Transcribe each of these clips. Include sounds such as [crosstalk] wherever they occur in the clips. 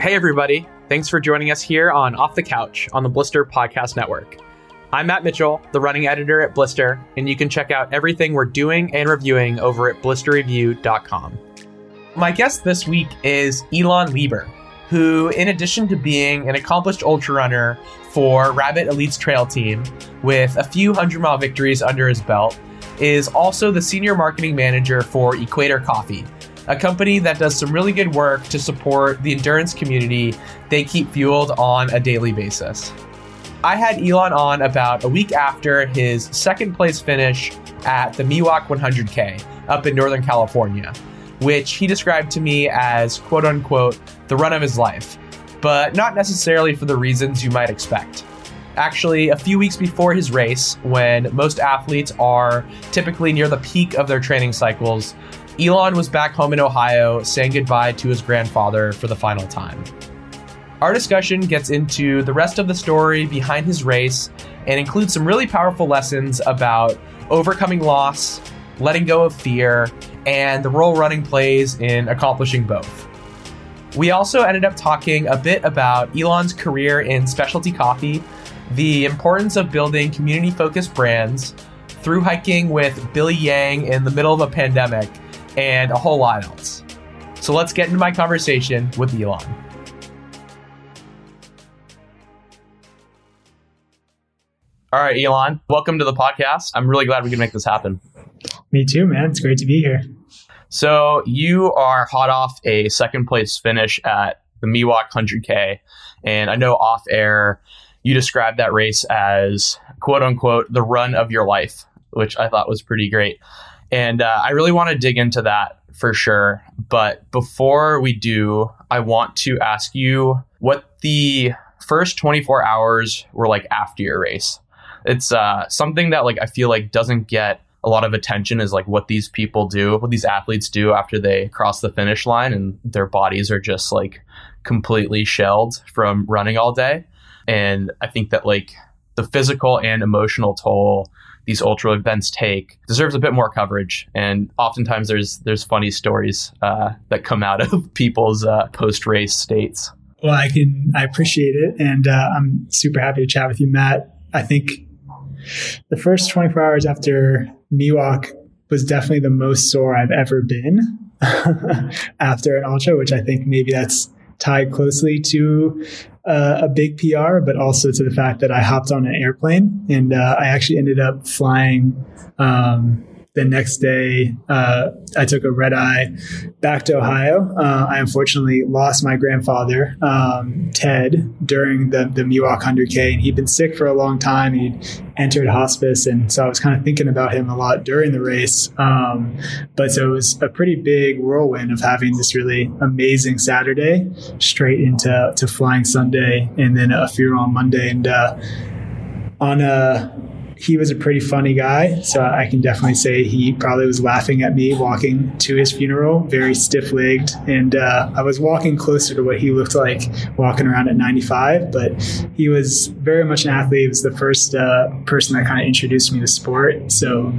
Hey, everybody. Thanks for joining us here on Off the Couch on the Blister Podcast Network. I'm Matt Mitchell, the running editor at Blister, and you can check out everything we're doing and reviewing over at blisterreview.com. My guest this week is Elon Lieber, who, in addition to being an accomplished ultra runner for Rabbit Elite's trail team with a few hundred mile victories under his belt, is also the senior marketing manager for Equator Coffee, a company that does some really good work to support the endurance community they keep fueled on a daily basis. I had Elon on about a week after his second place finish at the Miwok 100K up in Northern California, which he described to me as quote unquote the run of his life, but not necessarily for the reasons you might expect. Actually, a few weeks before his race, when most athletes are typically near the peak of their training cycles, Elon was back home in Ohio saying goodbye to his grandfather for the final time. Our discussion gets into the rest of the story behind his race and includes some really powerful lessons about overcoming loss, letting go of fear, and the role running plays in accomplishing both. We also ended up talking a bit about Elon's career in specialty coffee, the importance of building community focused brands, through hiking with Billy Yang in the middle of a pandemic, and a whole lot else. So let's get into my conversation with Elon. All right, Elon, welcome to the podcast. I'm really glad we can make this happen. Me too, man. It's great to be here. So, you are hot off a second place finish at the Miwok 100K. And I know off air, you described that race as quote unquote the run of your life, which I thought was pretty great. And uh, I really want to dig into that for sure. But before we do, I want to ask you what the first 24 hours were like after your race it's uh, something that like I feel like doesn't get a lot of attention is like what these people do, what these athletes do after they cross the finish line and their bodies are just like completely shelled from running all day. And I think that like the physical and emotional toll these ultra events take deserves a bit more coverage. And oftentimes there's there's funny stories uh, that come out [laughs] of people's uh, post race states. Well, I can I appreciate it, and uh, I'm super happy to chat with you, Matt. I think the first 24 hours after Miwok was definitely the most sore I've ever been [laughs] after an ultra, which I think maybe that's tied closely to uh, a big PR, but also to the fact that I hopped on an airplane and uh, I actually ended up flying um, the next day, uh, I took a red eye back to Ohio. Uh, I unfortunately lost my grandfather, um, Ted, during the, the Miwok 100K, and he'd been sick for a long time. He'd entered hospice, and so I was kind of thinking about him a lot during the race. Um, but so it was a pretty big whirlwind of having this really amazing Saturday straight into to flying Sunday, and then a funeral on Monday, and uh, on a he was a pretty funny guy. So I can definitely say he probably was laughing at me walking to his funeral, very stiff legged. And uh, I was walking closer to what he looked like walking around at 95, but he was very much an athlete. He was the first uh, person that kind of introduced me to sport. So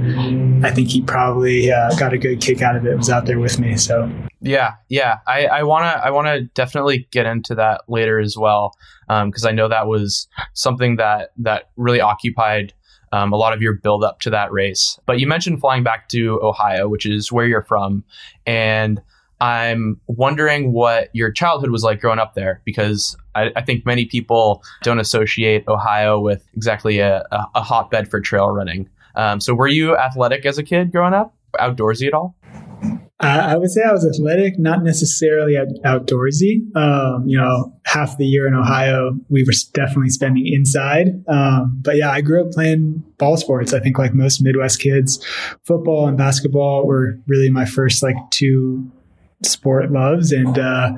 I think he probably uh, got a good kick out of it, was out there with me. So. Yeah, yeah, I, I wanna I wanna definitely get into that later as well because um, I know that was something that that really occupied um, a lot of your build up to that race. But you mentioned flying back to Ohio, which is where you're from. And I'm wondering what your childhood was like growing up there, because I, I think many people don't associate Ohio with exactly a, a, a hotbed for trail running. Um, so, were you athletic as a kid growing up, outdoorsy at all? I would say I was athletic, not necessarily outdoorsy. Um, you know, half the year in Ohio, we were definitely spending inside. Um, but yeah, I grew up playing ball sports. I think like most Midwest kids, football and basketball were really my first like two sport loves. And, uh,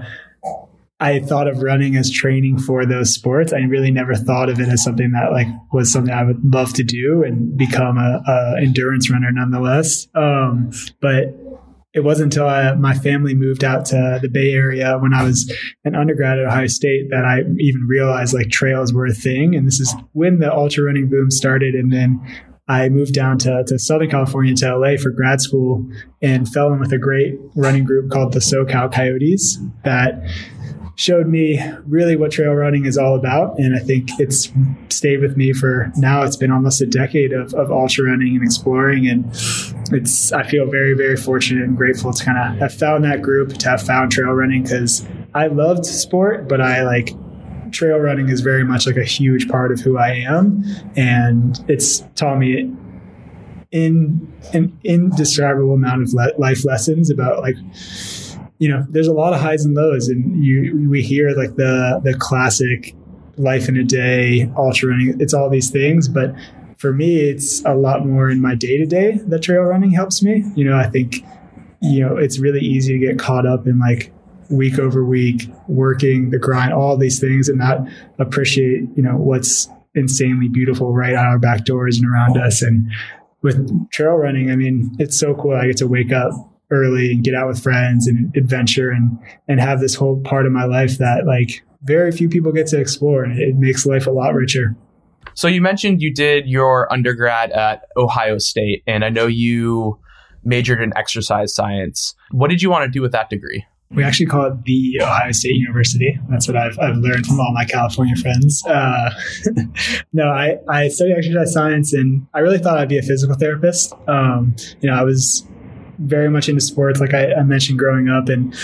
I thought of running as training for those sports. I really never thought of it as something that like was something I would love to do and become a, a endurance runner nonetheless. Um, but it wasn't until I, my family moved out to the Bay Area when I was an undergrad at Ohio State that I even realized like trails were a thing. And this is when the ultra running boom started. And then I moved down to, to Southern California to LA for grad school and fell in with a great running group called the SoCal Coyotes that showed me really what trail running is all about. And I think it's stayed with me for now. It's been almost a decade of, of ultra running and exploring. And it's, I feel very, very fortunate and grateful to kind of have found that group, to have found trail running because I loved sport, but I like trail running is very much like a huge part of who I am. And it's taught me in an indescribable amount of le- life lessons about like you know there's a lot of highs and lows and you we hear like the the classic life in a day ultra running it's all these things but for me it's a lot more in my day to day that trail running helps me you know i think you know it's really easy to get caught up in like week over week working the grind all these things and not appreciate you know what's insanely beautiful right on our back doors and around us and with trail running, I mean, it's so cool. I get to wake up early and get out with friends and adventure and and have this whole part of my life that like very few people get to explore and it makes life a lot richer. So you mentioned you did your undergrad at Ohio State and I know you majored in exercise science. What did you want to do with that degree? We actually call it the Ohio State University. That's what I've, I've learned from all my California friends. Uh, [laughs] no, I, I studied exercise science and I really thought I'd be a physical therapist. Um, you know, I was very much into sports, like I, I, mentioned growing up. And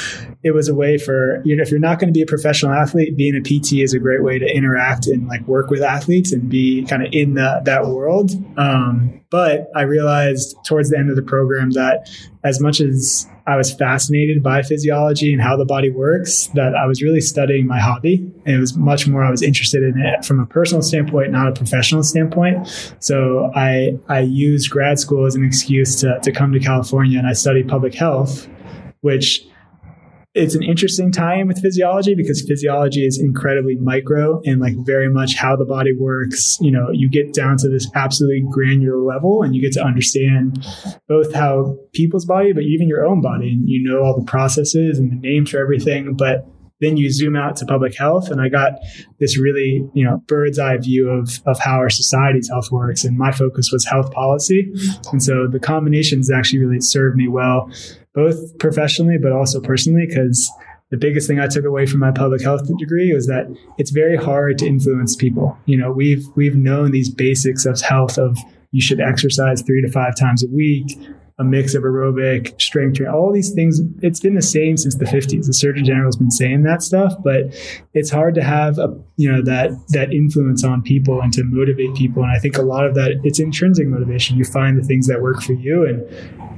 it was a way for, you know, if you're not going to be a professional athlete, being a PT is a great way to interact and like work with athletes and be kind of in the, that world. Um, but I realized towards the end of the program that as much as I was fascinated by physiology and how the body works that I was really studying my hobby. And it was much more I was interested in it from a personal standpoint, not a professional standpoint. So I I used grad school as an excuse to, to come to California and I studied public health, which it's an interesting tie-in with physiology because physiology is incredibly micro and like very much how the body works. You know you get down to this absolutely granular level and you get to understand both how people's body but even your own body. And you know all the processes and the names for everything but then you zoom out to public health and i got this really you know bird's eye view of, of how our society's health works and my focus was health policy and so the combinations actually really served me well both professionally but also personally because the biggest thing I took away from my public health degree was that it's very hard to influence people. You know, we've we've known these basics of health of you should exercise three to five times a week, a mix of aerobic, strength training, all these things. It's been the same since the 50s. The Surgeon General has been saying that stuff, but it's hard to have a you know that that influence on people and to motivate people. And I think a lot of that it's intrinsic motivation. You find the things that work for you and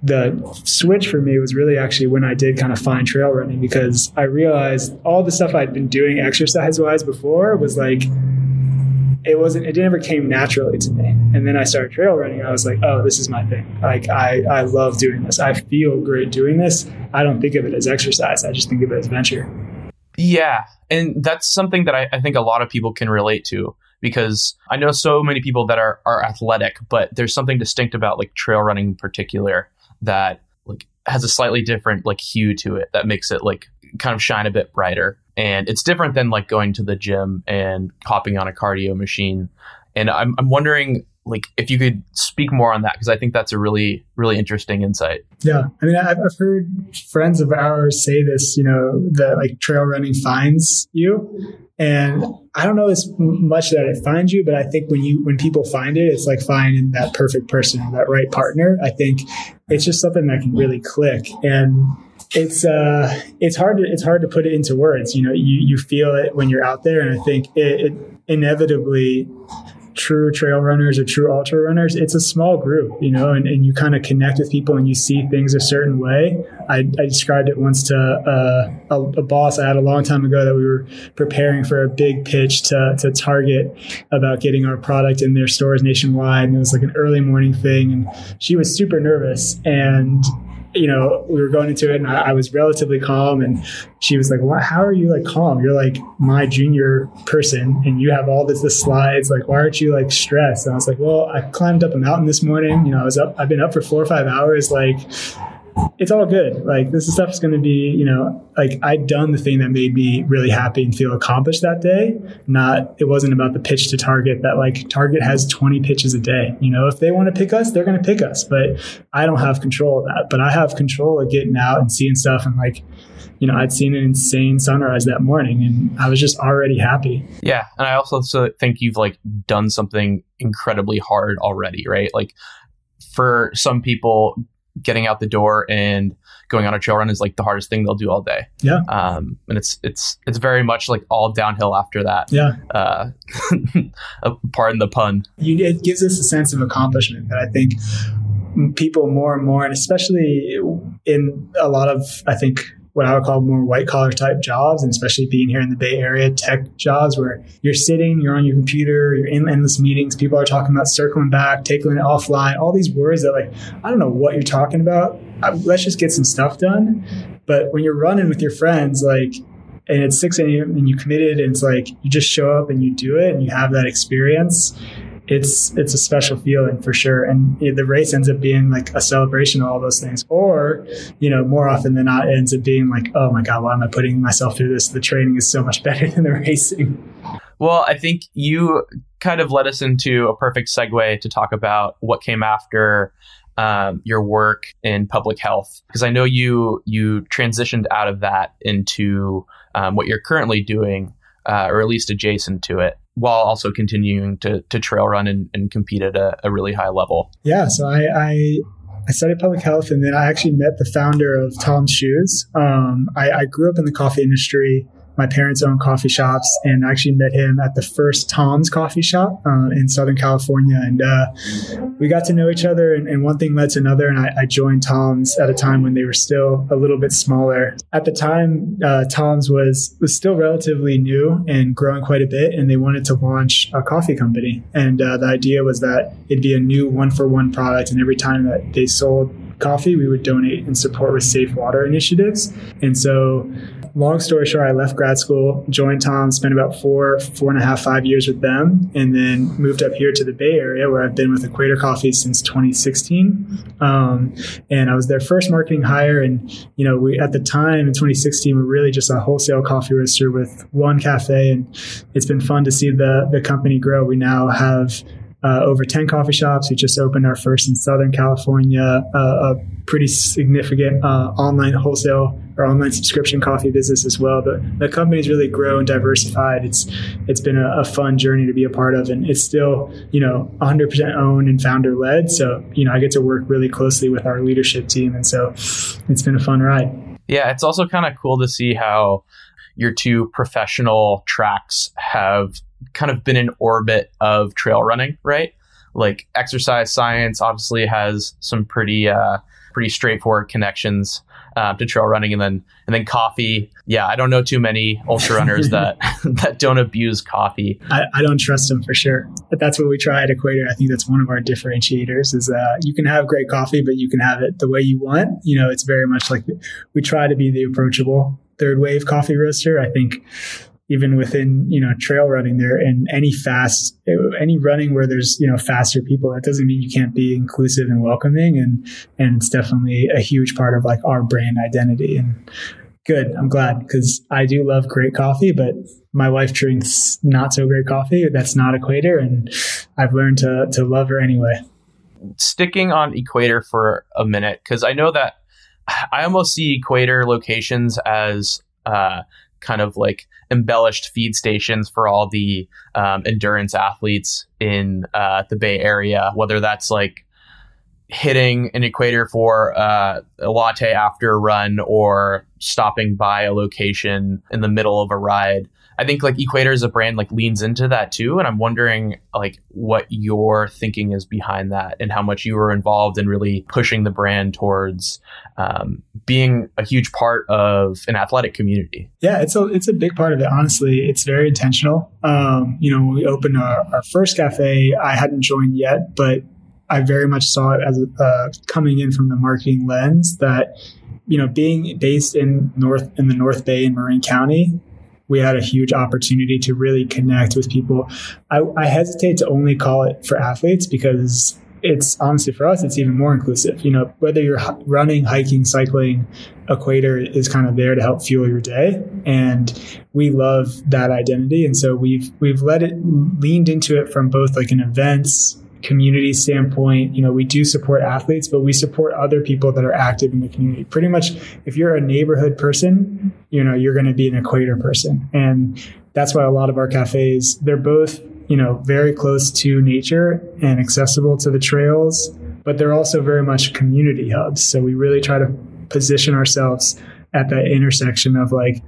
the switch for me was really actually when I did kind of find trail running because I realized all the stuff I'd been doing exercise wise before was like it wasn't it never came naturally to me. And then i started trail running i was like oh this is my thing. Like i i love doing this. I feel great doing this. I don't think of it as exercise. I just think of it as venture yeah. And that's something that I, I think a lot of people can relate to because i know so many people that are are athletic but there's something distinct about like trail running in particular that like has a slightly different like hue to it that makes it like kind of shine a bit brighter. And it's different than like going to the gym and hopping on a cardio machine. And I'm I'm wondering like if you could speak more on that because I think that's a really really interesting insight. Yeah, I mean I've, I've heard friends of ours say this. You know that like trail running finds you, and I don't know as much that it finds you, but I think when you when people find it, it's like finding that perfect person, that right partner. I think it's just something that can really click and it's uh it's hard to it's hard to put it into words you know you you feel it when you're out there and i think it, it inevitably true trail runners or true ultra runners, it's a small group, you know, and, and you kind of connect with people and you see things a certain way. I, I described it once to uh, a, a, boss I had a long time ago that we were preparing for a big pitch to, to Target about getting our product in their stores nationwide. And it was like an early morning thing. And she was super nervous. And you know, we were going into it and I, I was relatively calm and she was like, well, how are you like calm? You're like my junior person and you have all this, the slides. Like, why aren't you like stressed? And I was like, well, I climbed up a mountain this morning. You know, I was up, I've been up for four or five hours. Like, it's all good. Like this stuff is going to be, you know, like I'd done the thing that made me really happy and feel accomplished that day. Not, it wasn't about the pitch to Target that like Target has 20 pitches a day. You know, if they want to pick us, they're going to pick us, but I don't have control of that. But I have control of getting out and seeing stuff and like, you know, I'd seen an insane sunrise that morning and I was just already happy. Yeah. And I also think you've like done something incredibly hard already, right? Like for some people, getting out the door and going on a trail run is like the hardest thing they'll do all day. Yeah. Um, and it's it's it's very much like all downhill after that. Yeah. Uh, [laughs] pardon the pun. You, it gives us a sense of accomplishment that I think people more and more, and especially in a lot of I think what I would call more white collar type jobs, and especially being here in the Bay Area, tech jobs where you're sitting, you're on your computer, you're in endless meetings. People are talking about circling back, taking it offline, all these words that, like, I don't know what you're talking about. Let's just get some stuff done. But when you're running with your friends, like, and it's 6 a.m. and you committed, and it's like you just show up and you do it and you have that experience it's it's a special feeling for sure. And the race ends up being like a celebration of all those things. Or, you know, more often than not, it ends up being like, oh my God, why am I putting myself through this? The training is so much [laughs] better than the racing. Well, I think you kind of led us into a perfect segue to talk about what came after um, your work in public health, because I know you you transitioned out of that into um, what you're currently doing, uh, or at least adjacent to it while also continuing to, to trail run and, and compete at a, a, really high level? Yeah, so I, I, I studied public health and then I actually met the founder of Tom's Shoes. Um, I, I grew up in the coffee industry my parents own coffee shops, and I actually met him at the first Tom's coffee shop uh, in Southern California, and uh, we got to know each other. And, and one thing led to another, and I, I, joined Tom's at a time when they were still a little bit smaller. At the time, uh, Tom's was was still relatively new and growing quite a bit, and they wanted to launch a coffee company. And uh, the idea was that it'd be a new one for one product, and every time that they sold coffee, we would donate and support with safe water initiatives. And so long story short, I left grad school, joined Tom, spent about four, four and a half, five years with them, and then moved up here to the Bay Area where I've been with Equator Coffee since 2016. Um, and I was their first marketing hire. And, you know, we at the time in 2016, we are really just a wholesale coffee roaster with one cafe. And it's been fun to see the, the company grow. We now have uh, over 10 coffee shops. We just opened our first in Southern California, uh, a pretty significant uh, online wholesale or online subscription coffee business as well. But the company's really grown, diversified. It's it's been a, a, fun journey to be a part of, and it's still you know 100% owned and founder led. So you know I get to work really closely with our leadership team, and so it's been a fun ride. Yeah, it's also kind of cool to see how your two professional tracks have kind of been in orbit of trail running, right? Like exercise science obviously has some pretty uh, pretty straightforward connections uh, to trail running, and then and then coffee. Yeah, I don't know too many ultra runners [laughs] that [laughs] that don't abuse coffee. I, I, don't trust them for sure, but that's what we try at Equator. I think that's one of our differentiators is uh, you can have great coffee, but you can have it the way you want. You know, it's very much like we try to be the approachable third wave coffee roaster. I think even within you know trail running there and any fast any running where there's you know faster people that doesn't mean you can't be inclusive and welcoming. And and it's definitely a huge part of like our brand identity. And good. I'm glad because i do love great coffee but my wife drinks not so great coffee. That's not equator. And i've learned to to love her anyway. Sticking on equator for a minute because i know that i almost see equator locations as uh, kind of like embellished feed stations for all the um, endurance athletes in uh, the Bay Area, whether that's like hitting an equator for uh, a latte after a run or stopping by a location in the middle of a ride. I think like Equator as a brand like leans into that too, and I'm wondering like what your thinking is behind that and how much you were involved in really pushing the brand towards um, being a huge part of an athletic community. Yeah, it's a it's a big part of it. Honestly, it's very intentional. Um, you know, when we opened our, our first cafe, I hadn't joined yet, but I very much saw it as uh, coming in from the marketing lens that you know being based in north in the North Bay in Marin County we had a huge opportunity to really connect with people. I, I hesitate to only call it for athletes because it's honestly for us, it's even more inclusive. You know, whether you're running, hiking, cycling, Equator is kind of there to help fuel your day, and we love that identity. And so we've we've let it leaned into it from both like an events community standpoint, you know, we do support athletes, but we support other people that are active in the community. Pretty much, if you're a neighborhood person, you know, you're going to be an equator person. And that's why a lot of our cafes, they're both, you know, very close to nature and accessible to the trails, but they're also very much community hubs. So we really try to position ourselves at that intersection of like,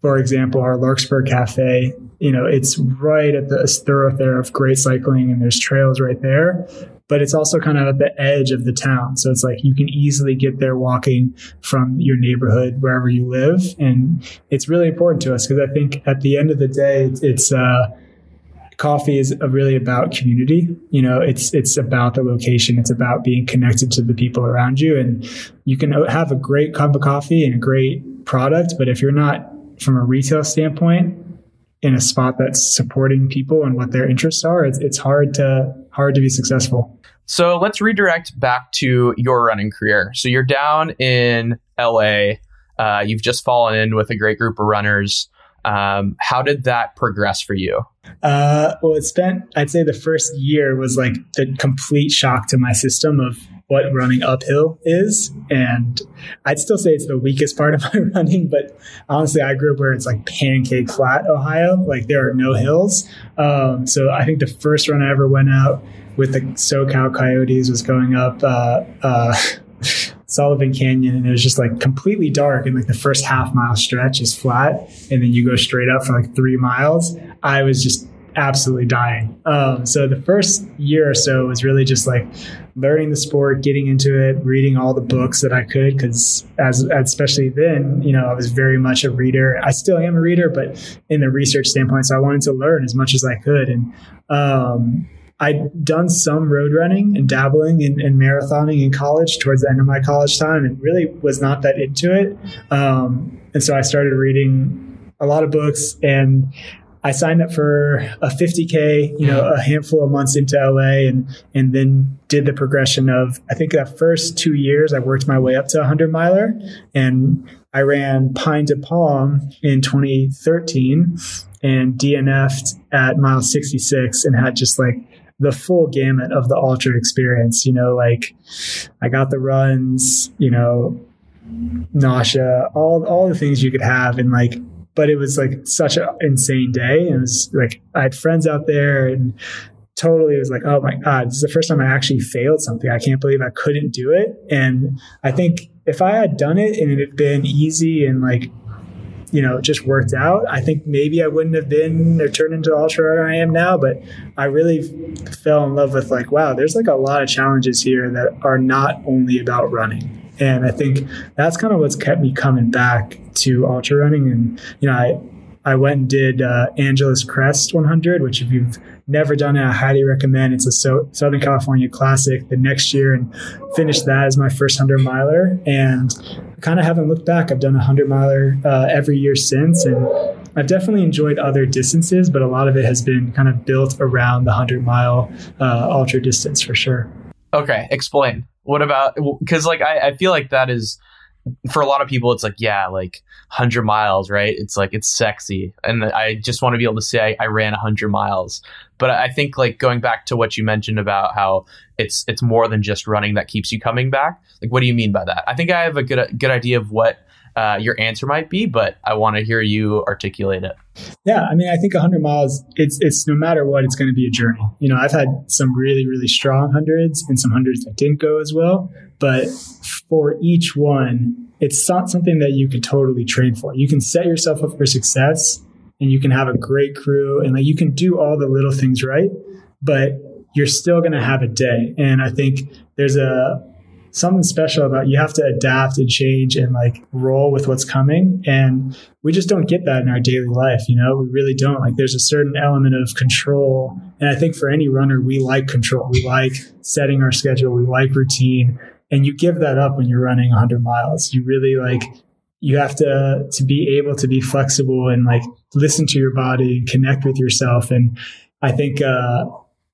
for example, our Larkspur Cafe, you know, it's right at the thoroughfare of great cycling and there's trails right there, but it's also kind of at the edge of the town. So it's like you can easily get there walking from your neighborhood, wherever you live. And it's really important to us because I think at the end of the day, it's, uh, coffee is really about community. You know, it's it's about the location. It's about being connected to the people around you, and you can have a great cup of coffee and a great product, but if you're not from a retail standpoint in a spot that's supporting people and what their interests are, it's, it's hard to hard to be successful. So let's redirect back to your running career. So you're down in LA. Uh, you've just fallen in with a great group of runners. Um, how did that progress for you? Uh, well, it spent, I'd say the first year was like the complete shock to my system of what running uphill is. And I'd still say it's the weakest part of [laughs] my running, but honestly, I grew up where it's like pancake flat Ohio. Like there are no hills. Um, so I think the first run I ever went out with the SoCal Coyotes was going up, uh, uh, [laughs] Sullivan Canyon, and it was just like completely dark. And like the first half mile stretch is flat, and then you go straight up for like three miles. I was just absolutely dying. Um, so the first year or so was really just like learning the sport, getting into it, reading all the books that I could. Because as especially then, you know, I was very much a reader. I still am a reader, but in the research standpoint, so I wanted to learn as much as I could. And um, I'd done some road running and dabbling and, in, marathoning in college towards the end of my college time, and really was not that into it. Um, and so I started reading a lot of books and I signed up for a 50k, you know, a handful of months into LA, and and then did the progression of I think that first two years I worked my way up to a hundred miler, and I ran Pine to Palm in 2013, and DNF'd at mile 66, and had just like the full gamut of the ultra experience. You know, like I got the runs, you know, nausea, all all the things you could have, and like but it was like such an insane day. And it was like I had friends out there and totally was like, oh my God, this is the first time I actually failed something. I can't believe I couldn't do it. And I think if I had done it and it had been easy and like, you know, just worked out, I think maybe I wouldn't have been or turned into the ultra runner I am now. But I really fell in love with like, wow, there's like a lot of challenges here that are not only about running. And I think that's kind of what's kept me coming back to ultra running. And, you know, I, I went and did uh, Angeles Crest 100, which if you've never done it, I highly recommend. It's a so- Southern California classic the next year and finished that as my first 100 miler. And I kind of haven't looked back. I've done a 100 miler uh, every year since. And I've definitely enjoyed other distances, but a lot of it has been kind of built around the 100 mile uh, ultra distance for sure. Okay, explain. What about because like I, I feel like that is for a lot of people it's like yeah like 100 miles right? It's like it's sexy. And i just want to be able to say I, I, ran 100 miles. But i think like going back to what you mentioned about how it's it's more than just running that keeps you coming back like what do you mean by that? I think i have a good good idea of what uh, your answer might be, but I want to hear you articulate it. Yeah, I mean, I think 100 miles, it's it's no matter what, it's going to be a journey. You know, I've had some really really strong hundreds and some hundreds that didn't go as well, but for each one, it's not something that you can totally train for. You can set yourself up for success, and you can have a great crew, and like you can do all the little things right, but you're still going to have a day. And I think there's a something special about you have to adapt and change and like roll with what's coming. And we just don't get that in our daily life. You know, we really don't. Like there's a certain element of control. And I think for any runner, we like control. We like setting our schedule. We like routine. And you give that up when you're running 100 miles. You really like, you have to to be able to be flexible and like listen to your body and connect with yourself and i think uh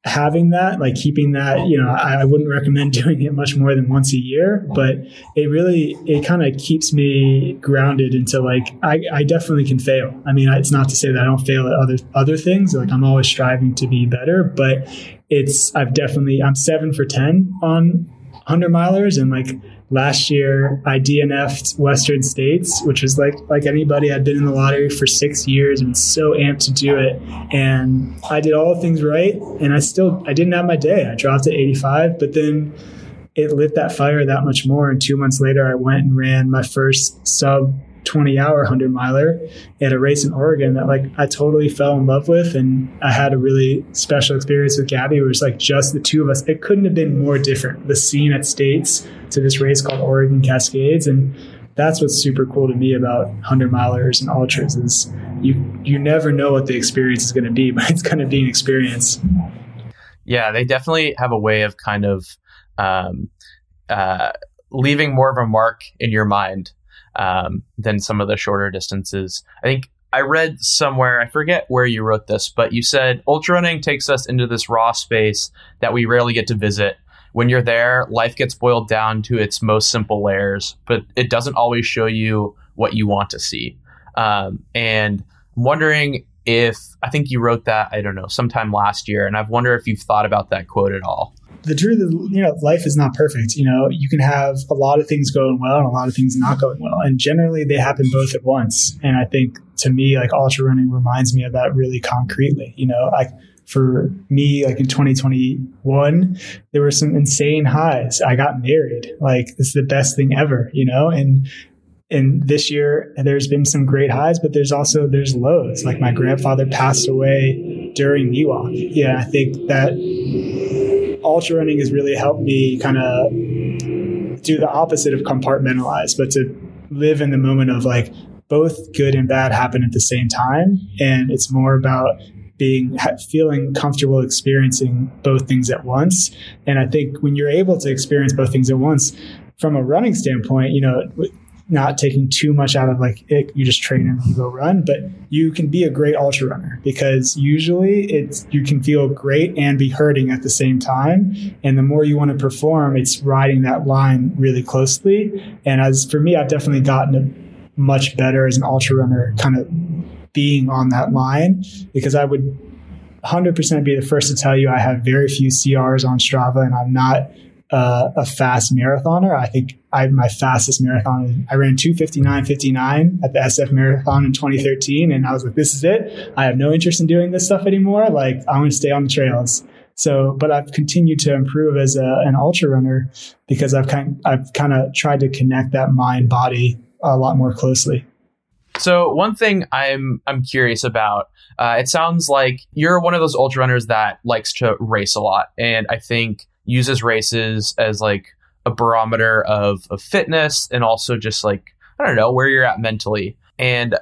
having that, like keeping that, you know, I, I, wouldn't recommend [laughs] doing it much more than once a year, but it really, it kind of keeps me grounded into like, I, I definitely can fail. I mean, it's not to say that I don't fail at other, other things. Like I'm always striving to be better, but it's, I've definitely, I'm seven for 10 on 100 milers and like, last year I DNF'd Western States, which was like like anybody I'd been in the lottery for six years and so amped to do it. And I did all the things right, and I still I didn't have my day. I dropped at 85, but then it lit that fire that much more. And two months later, I went and ran my first sub 20 hour 100 miler at a race in Oregon that like I totally fell in love with. And I had a really special experience with Gabby. It was like just the two of us. It couldn't have been more different. The scene at States to this race called Oregon Cascades. And that's what's super cool to me about 100 milers and ultras is you, you never know what the experience is going to be, [laughs] but it's going to be an experience. Yeah, they definitely have a way of kind of um, uh, leaving more of a mark in your mind um, than some of the shorter distances. I think I read somewhere, I forget where you wrote this, but you said ultra running takes us into this raw space that we rarely get to visit. When you're there, life gets boiled down to its most simple layers, but it doesn't always show you what you want to see. Um, and I'm wondering if I think you wrote that, I don't know, sometime last year, and I've wondered if you've thought about that quote at all the truth is, you know, life is not perfect. You know, you can have a lot of things going well and a lot of things not going well. And generally they happen both at once. And I think to me, like ultra running reminds me of that really concretely. You know, like for me, like in 2021, there were some insane highs. I got married. Like it's the best thing ever, you know, and and this year there's been some great highs, but there's also there's lows. Like my grandfather passed away during Miwok. Yeah, I think that ultra running has really helped me kind of do the opposite of compartmentalize, but to live in the moment of like both good and bad happen at the same time. And it's more about being feeling comfortable experiencing both things at once. And I think when you're able to experience both things at once, from a running standpoint, you know, not taking too much out of like it, you just train and you go run, but you can be a great ultra runner because usually it's you can feel great and be hurting at the same time. And the more you want to perform, it's riding that line really closely. And as for me, I've definitely gotten much better as an ultra runner, kind of being on that line because I would 100% be the first to tell you I have very few CRs on Strava and I'm not uh, a fast marathoner. I think I, my fastest marathon, I ran 259.59 at the SF Marathon in 2013. And I was like, this is it. I have no interest in doing this stuff anymore. Like, I want to stay on the trails. So, but I've continued to improve as a, an ultra runner because I've kind, I've kind of tried to connect that mind body a lot more closely. So one thing I'm I'm curious about. Uh, it sounds like you're one of those ultra runners that likes to race a lot, and I think uses races as like a barometer of, of fitness and also just like, I don't know, where you're at mentally. And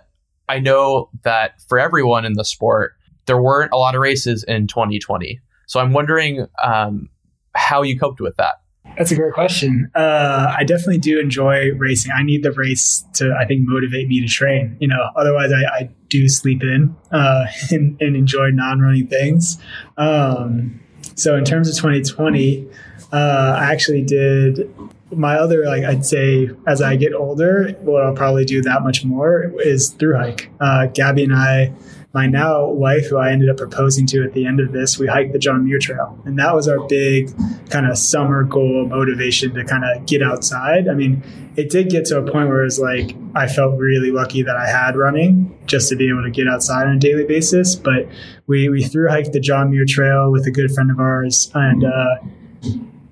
I know that for everyone in the sport, there weren't a lot of races in 2020. So I'm wondering um, how you coped with that. That's a great question. Uh, I definitely do enjoy racing. I need the race to, I think, motivate me to train. You know, otherwise I, I do sleep in uh, [laughs] and, and, enjoy non-running things. Um, so in terms of 2020, uh, I actually did my other like I'd say as I get older, what I'll probably do that much more is through hike. Uh, Gabby and I, my now wife, who I ended up proposing to at the end of this, we hiked the John Muir Trail, and that was our big kind of summer goal motivation to kind of get outside. I mean, it did get to a point where it was like I felt really lucky that I had running just to be able to get outside on a daily basis. But we we through hiked the John Muir Trail with a good friend of ours, and uh,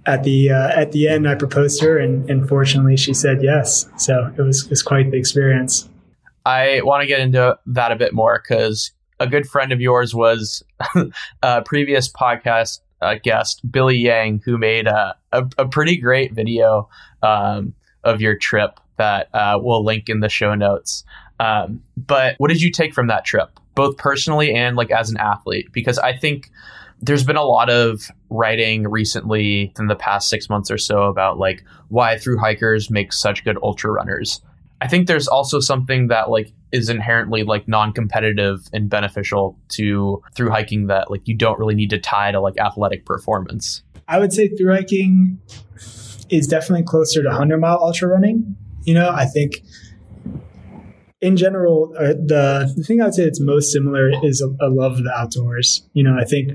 at the uh, at the end, I proposed to her, and, and fortunately, she said yes. So it was it was quite the experience. I want to get into that a bit more because a good friend of yours was [laughs] a previous podcast uh, guest, Billy Yang, who made a, a, a pretty great video um, of your trip that uh, we'll link in the show notes. Um, but what did you take from that trip, both personally and like as an athlete? Because I think there's been a lot of writing recently in the past six months or so about like why through hikers make such good ultra runners. I think there's also something that like is inherently like non-competitive and beneficial to through hiking that like you don't really need to tie to like athletic performance. I would say through hiking is definitely closer to 100 mile ultra running. You know, I think in general, uh, the, the thing I would say that's most similar is a, a love of the outdoors. You know, I think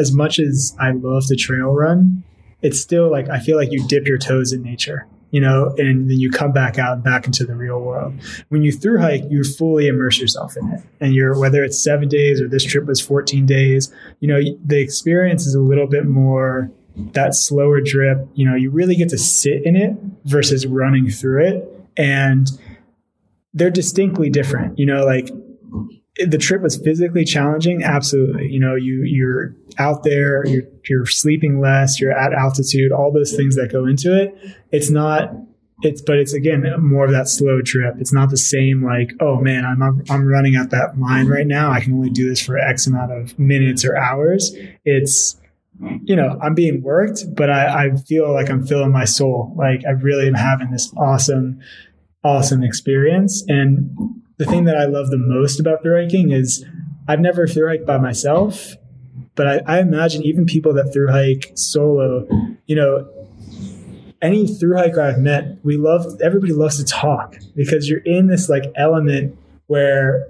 as much as I love to trail run, it's still like I feel like you dip your toes in nature you know, and then you come back out back into the real world. When you through hike, you fully immerse yourself in it. And you're, whether it's seven days or this trip was 14 days, you know, the experience is a little bit more that slower drip. You know, you really get to sit in it versus running through it. And they're distinctly different. You know, like the trip was physically challenging absolutely. You know you you're out there you're you're sleeping less you're at altitude all those things that go into it. It's not it's but it's again more of that slow trip. It's not the same like oh man i'm i'm running at that line right now. I can only do this for x amount of minutes or hours. It's you know i'm being worked but i i feel like i'm filling my soul. Like i really am having this awesome awesome experience. And the thing that I love the most about through hiking is I've never through hiked by myself, but I, I imagine even people that through hike solo, you know, any through hiker I've met, we love everybody loves to talk because you're in this like element where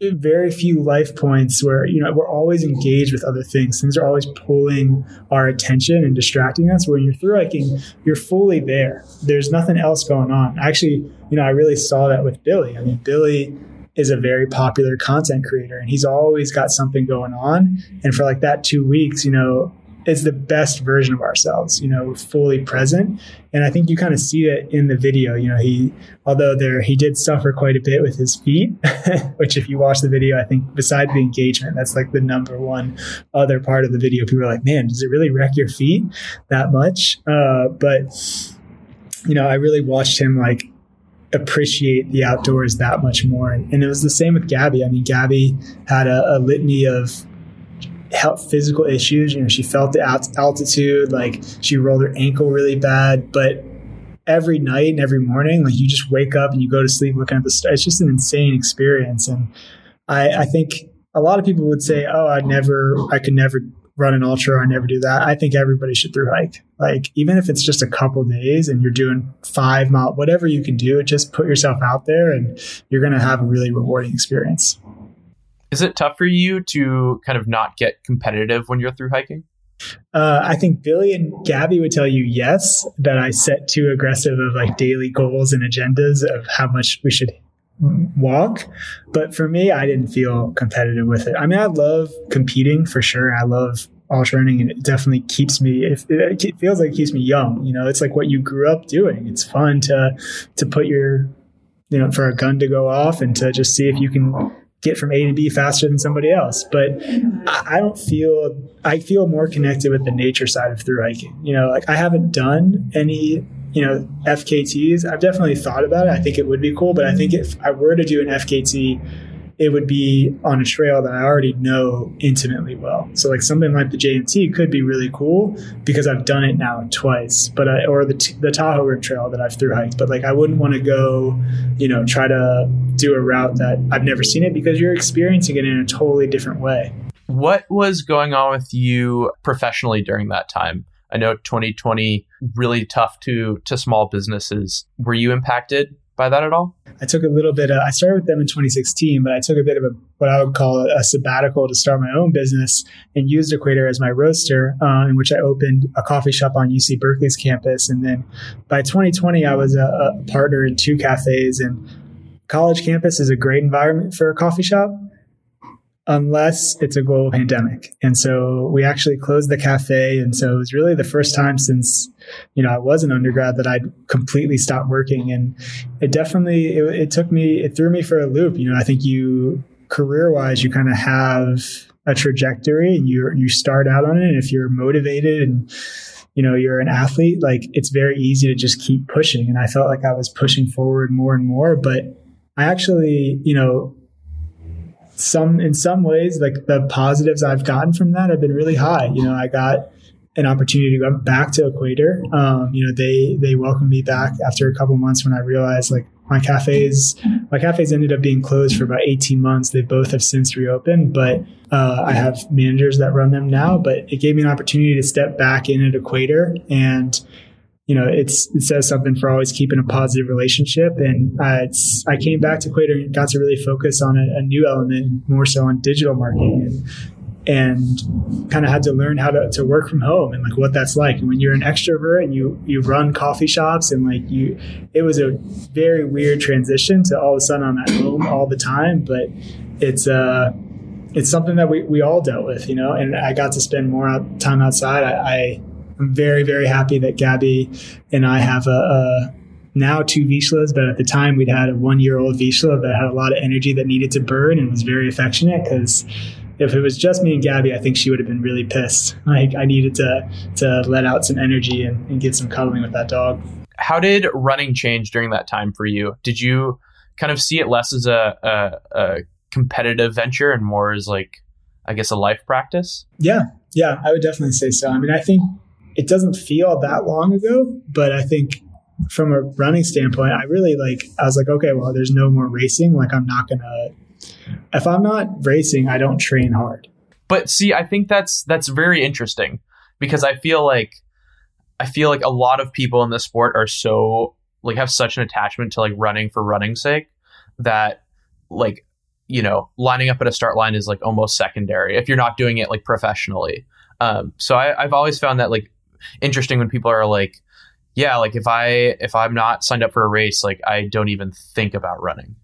very few life points where you know we're always engaged with other things. Things are always pulling our attention and distracting us. When you're through hiking you're fully there. There's nothing else going on. Actually you know i really saw that with billy. I mean billy is a very popular content creator and he's always got something going on. And for like that two weeks you know is the best version of ourselves, you know, fully present. And I think you kind of see it in the video. You know, he, although there, he did suffer quite a bit with his feet, [laughs] which if you watch the video, I think besides the engagement, that's like the number one other part of the video. People are like, man, does it really wreck your feet that much? Uh, but, you know, I really watched him like appreciate the outdoors that much more. And, and, it was the same with Gabby. I mean, Gabby had a, a litany of health physical issues. You know, she felt the altitude, like she rolled her ankle really bad, but every night and every morning, like you just wake up and you go to sleep looking at the stars. It's just an insane experience. And I, I think a lot of people would say, "Oh, I never, I could never run an ultra. I never do that." I think everybody should through hike. Like even if it's just a couple days and you're doing five mile, whatever you can do, just put yourself out there, and you're going to have a really rewarding experience. Is it tough for you to kind of not get competitive when you're through hiking? Uh, I think Billy and Gabby would tell you yes, that I set too aggressive of like daily goals and agendas of how much we should walk. But for me, I didn't feel competitive with it. I mean, I love competing for sure. I love ultra running and it definitely keeps me it feels like it keeps me young you know it's like what you grew up doing it's fun to to put your you know for a gun to go off and to just see if you can get from A to B faster than somebody else. But mm-hmm. I don't feel I feel more connected with the nature side of through hiking. You know, like I haven't done any you know FKTs. I've definitely thought about it. I think it would be cool, but I think if I were to do an FKT it would be on a trail that I already know intimately well. So like something like the JMT could be really cool because I've done it now twice, but I, or the the Tahoe Rim Trail that I've through hiked. But like I wouldn't want to go, you know, try to do a route that I've never seen it because you're experiencing it in a totally different way. What was going on with you professionally during that time? I know 2020 really tough to to small businesses. Were you impacted by that at all? I took a little bit. Of, I started with them in 2016, but I took a bit of a what I would call a, sabbatical to start my own business and used Equator as my roaster, uh, in which I opened a coffee shop on UC Berkeley's campus. And then by 2020, I was a, a partner in two cafes. And college campus is a great environment for a coffee shop unless it's a global pandemic. And so we actually closed the cafe. And so it was really the first time since, you know, I was an undergrad that I'd completely stopped working. And it definitely, it, it took me, it threw me for a loop. You know, I think you, career wise, you kind of have a trajectory and you you start out on it. And if you're motivated and, you know, you're an athlete, like it's very easy to just keep pushing. And I felt like I was pushing forward more and more, but I actually, you know, some in some ways like the positives I've gotten from that have been really high. You know, I got an opportunity to go back to Equator. Um, you know, they they welcomed me back after a couple months when I realized like my cafes my cafes ended up being closed for about 18 months they both have since reopened but uh, i have managers that run them now but it gave me an opportunity to step back in at equator and you know it's it says something for always keeping a positive relationship and uh, it's i came back to equator and got to really focus on a, a new element more so on digital marketing and and kind of had to learn how to, to work from home and like what that's like. And when you're an extrovert and you you run coffee shops and like you, it was a very weird transition to all of a sudden I'm at home all the time. But it's uh it's something that we, we all dealt with, you know. And I got to spend more out, time outside. I, I am very very happy that Gabby and I have a, a now two Vizslas, but at the time we'd had a one year old Vizsla that had a lot of energy that needed to burn and was very affectionate because if it was just me and Gabby, I think she would have been really pissed. Like I needed to to let out some energy and, and get some cuddling with that dog. How did running change during that time for you? Did you kind of see it less as a, a, a competitive venture and more as like, I guess, a life practice? Yeah, yeah, I would definitely say so. I mean, I think it doesn't feel that long ago, but I think from a running standpoint, I really like, I was like, okay, well, there's no more racing. Like, I'm not going to if I'm not racing, I don't train hard. But see, I think that's that's very interesting because I feel like I feel like a lot of people in the sport are so like have such an attachment to like running for running's sake that like you know lining up at a start line is like almost secondary if you're not doing it like professionally. Um, so I, I've always found that like interesting when people are like, yeah, like if I if I'm not signed up for a race, like I don't even think about running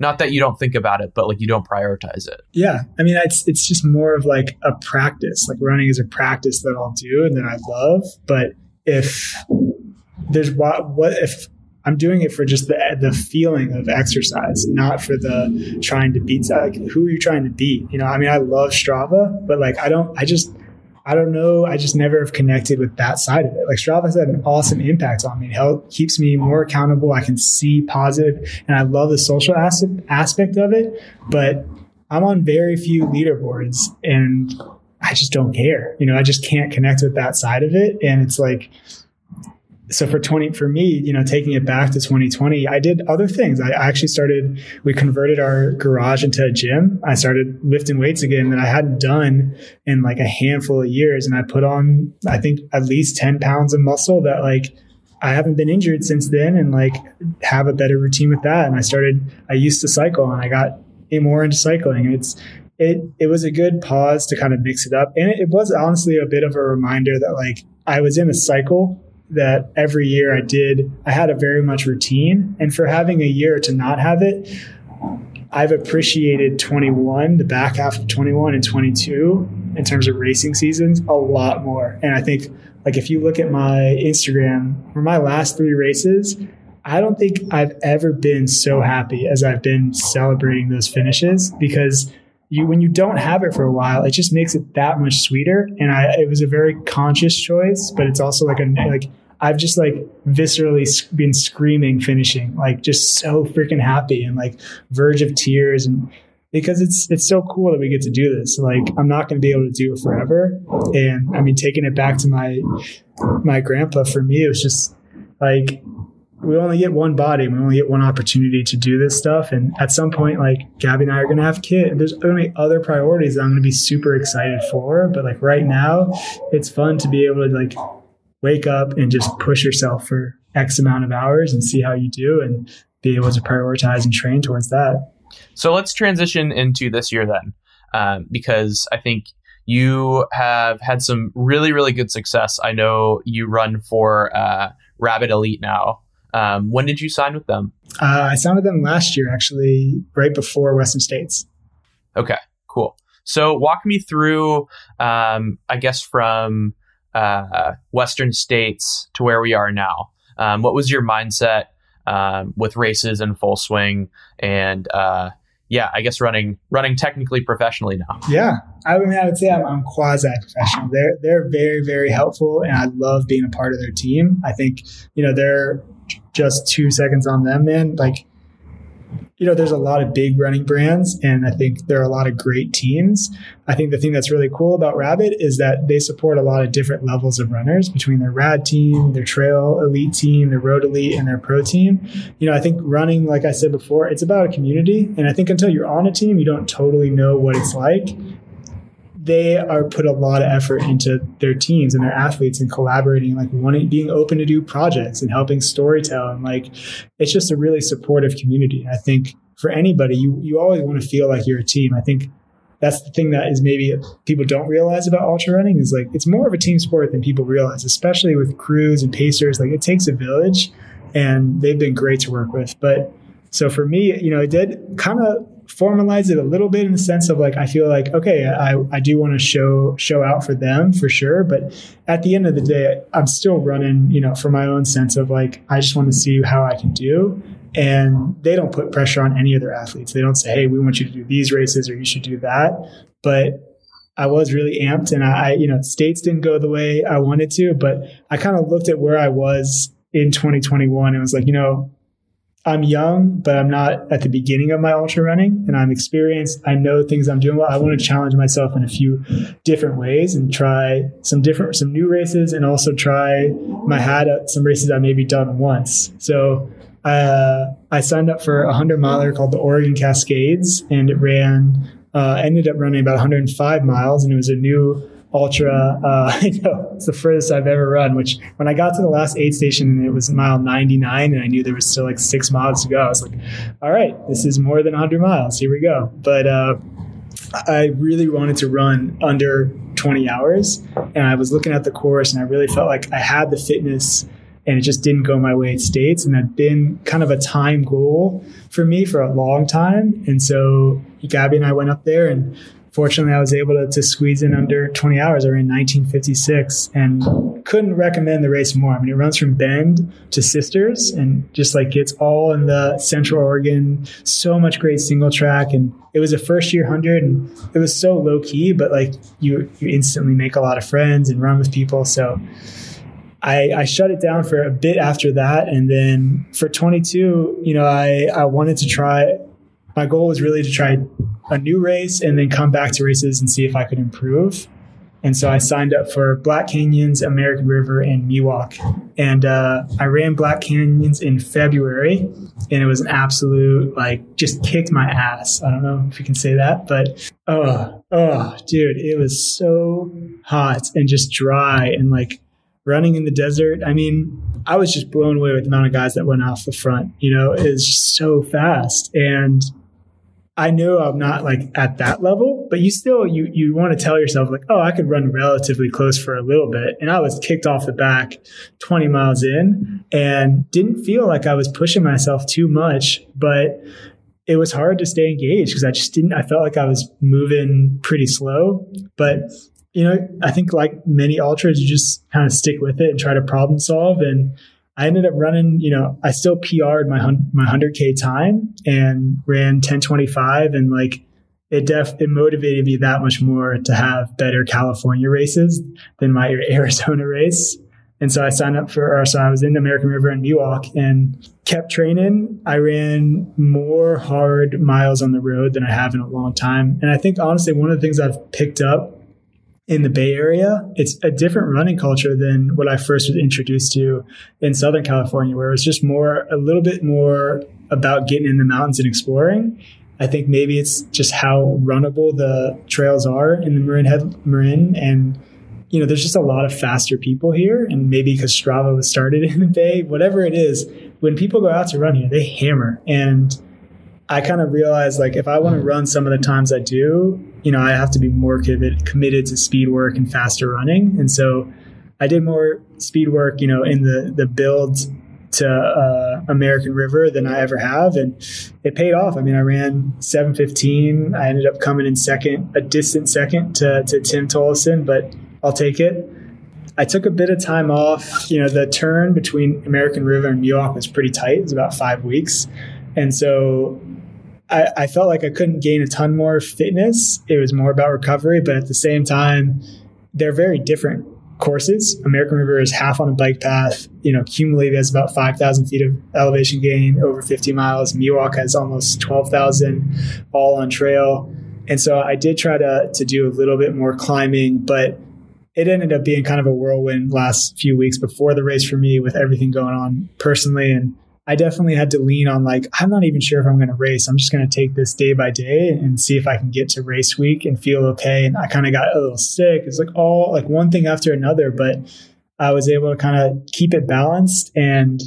not that you don't think about it, but like you don't prioritize it. Yeah. I mean, it's, it's just more of like a practice. Like running is a practice that I'll do and that I love. But if there's what, what if I'm doing it for just the, the feeling of exercise, not for the trying to beat, like who are you trying to beat? You know, I mean, I love Strava, but like, I don't, I just, I don't know. I just never have connected with that side of it. Like Strava has had an awesome impact on me. It help, keeps me more accountable. I can see positive, and I love the social aspect of it. But I'm on very few leaderboards, and I just don't care. You know, I just can't connect with that side of it. And it's like so for 20 for me you know taking it back to 2020 i did other things. I actually started we converted our garage into a gym. I started lifting weights again that i hadn't done in like a handful of years. And i put on i think at least 10 pounds of muscle that like i haven't been injured since then and like have a better routine with that. And i started i used to cycle and i got more into cycling. It's it it was a good pause to kind of mix it up. And it, it was honestly a bit of a reminder that like i was in a cycle that every year I did, I had a very much routine. And for having a year to not have it, I've appreciated 21, the back half of 21 and 22 in terms of racing seasons a lot more. And I think, like, if you look at my Instagram for my last three races, I don't think I've ever been so happy as I've been celebrating those finishes because you when you don't have it for a while, it just makes it that much sweeter. And I it was a very conscious choice, but it's also like a like I've just like viscerally been screaming finishing, like just so freaking happy and like verge of tears and because it's it's so cool that we get to do this. Like I'm not going to be able to do it forever. And I mean taking it back to my my grandpa for me it was just like we only get one body. We only get one opportunity to do this stuff. And at some point, like Gabby and I are going to have kids. There's going to be other priorities that I'm going to be super excited for. But like right now, it's fun to be able to like wake up and just push yourself for X amount of hours and see how you do and be able to prioritize and train towards that. So let's transition into this year then, um, because I think you have had some really, really good success. I know you run for uh, Rabbit Elite now. Um, when did you sign with them? Uh, I signed with them last year, actually, right before Western States. Okay, cool. So walk me through, um, I guess, from uh, Western States to where we are now. Um, what was your mindset um, with races in full swing and uh, yeah, I guess running running technically professionally now. Yeah, I mean, I would say I'm, I'm quasi professional. They're they're very very helpful, and I love being a part of their team. I think you know they're just two seconds on them, man. Like you know, there's a lot of big running brands, and I think there are a lot of great teams. I think the thing that's really cool about Rabbit is that they support a lot of different levels of runners between their rad team, their trail elite team, their road elite, and their pro team. You know, I think running, like I said before, it's about a community. And I think until you're on a team, you don't totally know what it's like they are put a lot of effort into their teams and their athletes and collaborating, like wanting, being open to do projects and helping storytell. And like, it's just a really supportive community. I think for anybody, you, you always want to feel like you're a team. I think that's the thing that is maybe people don't realize about ultra running is like, it's more of a team sport than people realize, especially with crews and pacers. Like it takes a village and they've been great to work with. But so for me, you know, it did kind of formalize it a little bit in the sense of like I feel like okay I, I do want to show show out for them for sure but at the end of the day I'm still running you know for my own sense of like I just want to see how I can do and they don't put pressure on any of their athletes. They don't say hey we want you to do these races or you should do that but I was really amped and I you know states didn't go the way I wanted to but I kind of looked at where I was in 2021 and was like you know I'm young, but I'm not at the beginning of my ultra running and I'm experienced. I know things I'm doing well. I want to challenge myself in a few different ways and try some different, some new races and also try my hat at some races I maybe done once. So, uh, I signed up for a hundred miler called the Oregon Cascades and it ran, uh, ended up running about 105 miles and it was a new ultra. Uh, [laughs] I know it's the furthest I've ever run. Which when I got to the last aid station, it was mile 99, and I knew there was still like six miles to go. I was like, "All right, this is more than 100 miles. Here we go." But uh, I really wanted to run under 20 hours, and I was looking at the course, and I really felt like I had the fitness. And it just didn't go my way at States. And that'd been kind of a time goal for me for a long time. And so Gabby and I went up there and fortunately, I was able to, to, squeeze in under 20 hours. I ran 1956 and couldn't recommend the race more. I mean, it runs from Bend to Sisters and just like it's all in the Central Oregon. So much great single track, and it was a first year hundred, and it was so low key, but like you you instantly make a lot of friends and run with people. So. I, I shut it down for a bit after that. And then for 22, you know, I, I wanted to try, my goal was really to try a new race and then come back to races and see if I could improve. And so I signed up for Black Canyons, American River, and Miwok. And uh, I ran Black Canyons in February, and it was an absolute, like, just kicked my ass. I don't know if you can say that, but oh, oh, dude, it was so hot and just dry and like running in the desert. I mean, I was just blown away with the amount of guys that went off the front. You know, it was just so fast. And I know I'm not like at that level, but you still you you want to tell yourself like, oh, I could run relatively close for a little bit. And I was kicked off the back 20 miles in and didn't feel like I was pushing myself too much, but it was hard to stay engaged because I just didn't I felt like I was moving pretty slow. But you know, I think like many ultras, you just kind of stick with it and try to problem solve and I ended up running, you know, I still PR'd my my 100k time and ran 1025 and like it def it motivated me that much more to have better California races than my [laughs] Arizona race. And so I signed up for, or so I was in American River and Miwok and kept training. I ran more hard miles on the road than I have in a long time. And I think honestly, one of the things I've picked up in the Bay Area, it's a different running culture than what I first was introduced to in Southern California, where it's just more, a little bit more about getting in the mountains and exploring. I think maybe it's just how runnable the trails are in the Marin Head, Marin, and you know, there's just a lot of faster people here, and maybe because Strava was started [laughs] in the Bay, whatever it is, when people go out to run here, they hammer, and I kind of realized like if I want to run some of the times I do, you know, I have to be more committed, to speed work and faster running. And so I did more speed work, you know, in the the build to uh, American River than I ever have, and it paid off. I mean, I ran 7:15. I ended up coming in second, a distant second to to Tim Tollefson, but I'll take it. I took a bit of time off. You know, the turn between American River and Miwok was pretty tight. It was about five weeks. And so I, I felt like I couldn't gain a ton more fitness. It was more about recovery, but at the same time, they're very different courses. American River is half on a bike path. You know, cumulative has about 5,000 feet of elevation gain over 50 miles. Miwok has almost 12,000 all on trail. And so I did try to, to do a little bit more climbing, but it ended up being kind of a whirlwind last few weeks before the race for me with everything going on personally. And I definitely had to lean on like, I'm not even sure if I'm going to race. I'm just going to take this day by day and see if I can get to race week and feel okay. And I kind of got a little sick. It's like all like one thing after another, but I was able to kind of keep it balanced and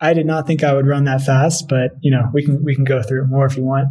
I did not think I would run that fast, but you know, we can we can go through it more if you want.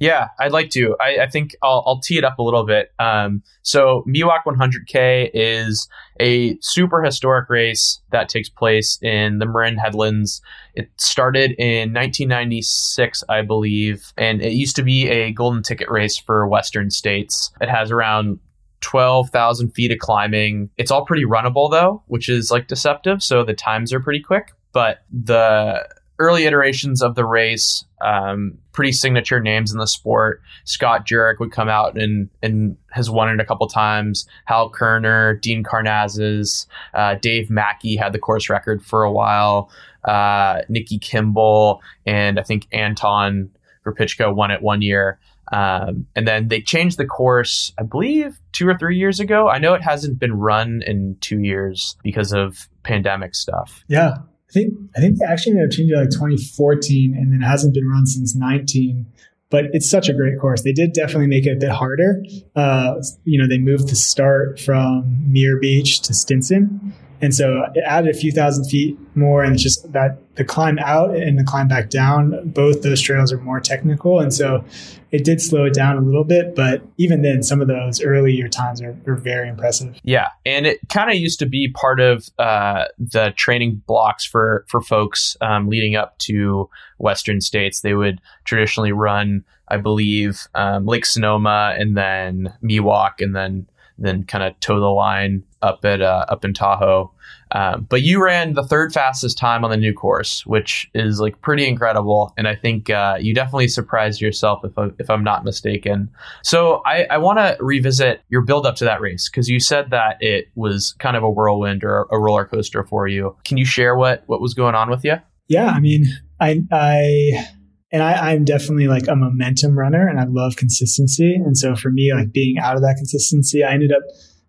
Yeah, I'd like to. I, I think I'll, I'll, tee it up a little bit. Um, so, Miwok 100K is a super historic race that takes place in the Marin Headlands. It started in 1996, I believe, and it used to be a golden ticket race for Western states. It has around 12,000 feet of climbing. It's all pretty runnable, though, which is like deceptive. So, the times are pretty quick. But the early iterations of the race, um, pretty signature names in the sport. Scott Jurek would come out and and has won it a couple times. Hal Koerner, Dean Karnazes, uh, Dave Mackey had the course record for a while. Uh, Nikki Kimball and I think Anton Krupicka won it one year. Um, and then they changed the course, I believe, two or three years ago. I know it hasn't been run in two years because of pandemic stuff. Yeah, I think I think they actually ended up changing it like 2014, and then it hasn't been run since 19. But it's such a great course. They did definitely make it a bit harder. Uh, you know, they moved the start from Muir Beach to Stinson, and so it added a few thousand feet more, and just that the climb out and the climb back down, both those trails are more technical, and so it did slow it down a little bit. But even then, some of those earlier times are, are very impressive. Yeah, and it kind of used to be part of uh, the training blocks for for folks um, leading up to Western states. They would traditionally run, I believe, um, Lake Sonoma, and then Miwok, and then then kind of toe the line up at uh, up in Tahoe. Um, but you ran the third fastest time on the new course, which is like pretty incredible, and I think uh, you definitely surprised yourself if I, if I'm not mistaken. So I, I want to revisit your build up to that race because you said that it was kind of a whirlwind or a roller coaster for you. Can you share what what was going on with you? Yeah, I mean, I I and I, am definitely like a momentum runner and I love consistency. And so for me, like being out of that consistency, I ended up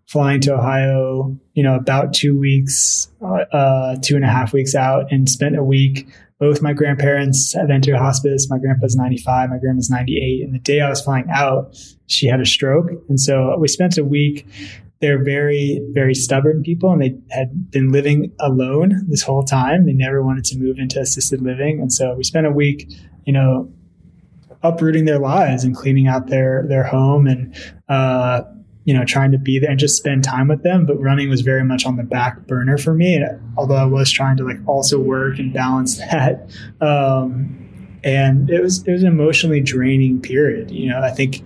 flying to Ohio, you know, about two weeks, uh, two and a half weeks out and spent a week. Both my grandparents have entered hospice. My grandpa's 95, my grandma's 98. And the day I was flying out, she had a stroke. And so we spent a week they're very, very stubborn people and they had been living alone this whole time. They never wanted to move into assisted living. And so we spent a week you know, uprooting their lives and cleaning out their their home and uh, you know trying to be there and just spend time with them. But running was very much on the back burner for me. Although I was trying to like also work and balance that. Um, and it was it was an emotionally draining period. You know, I think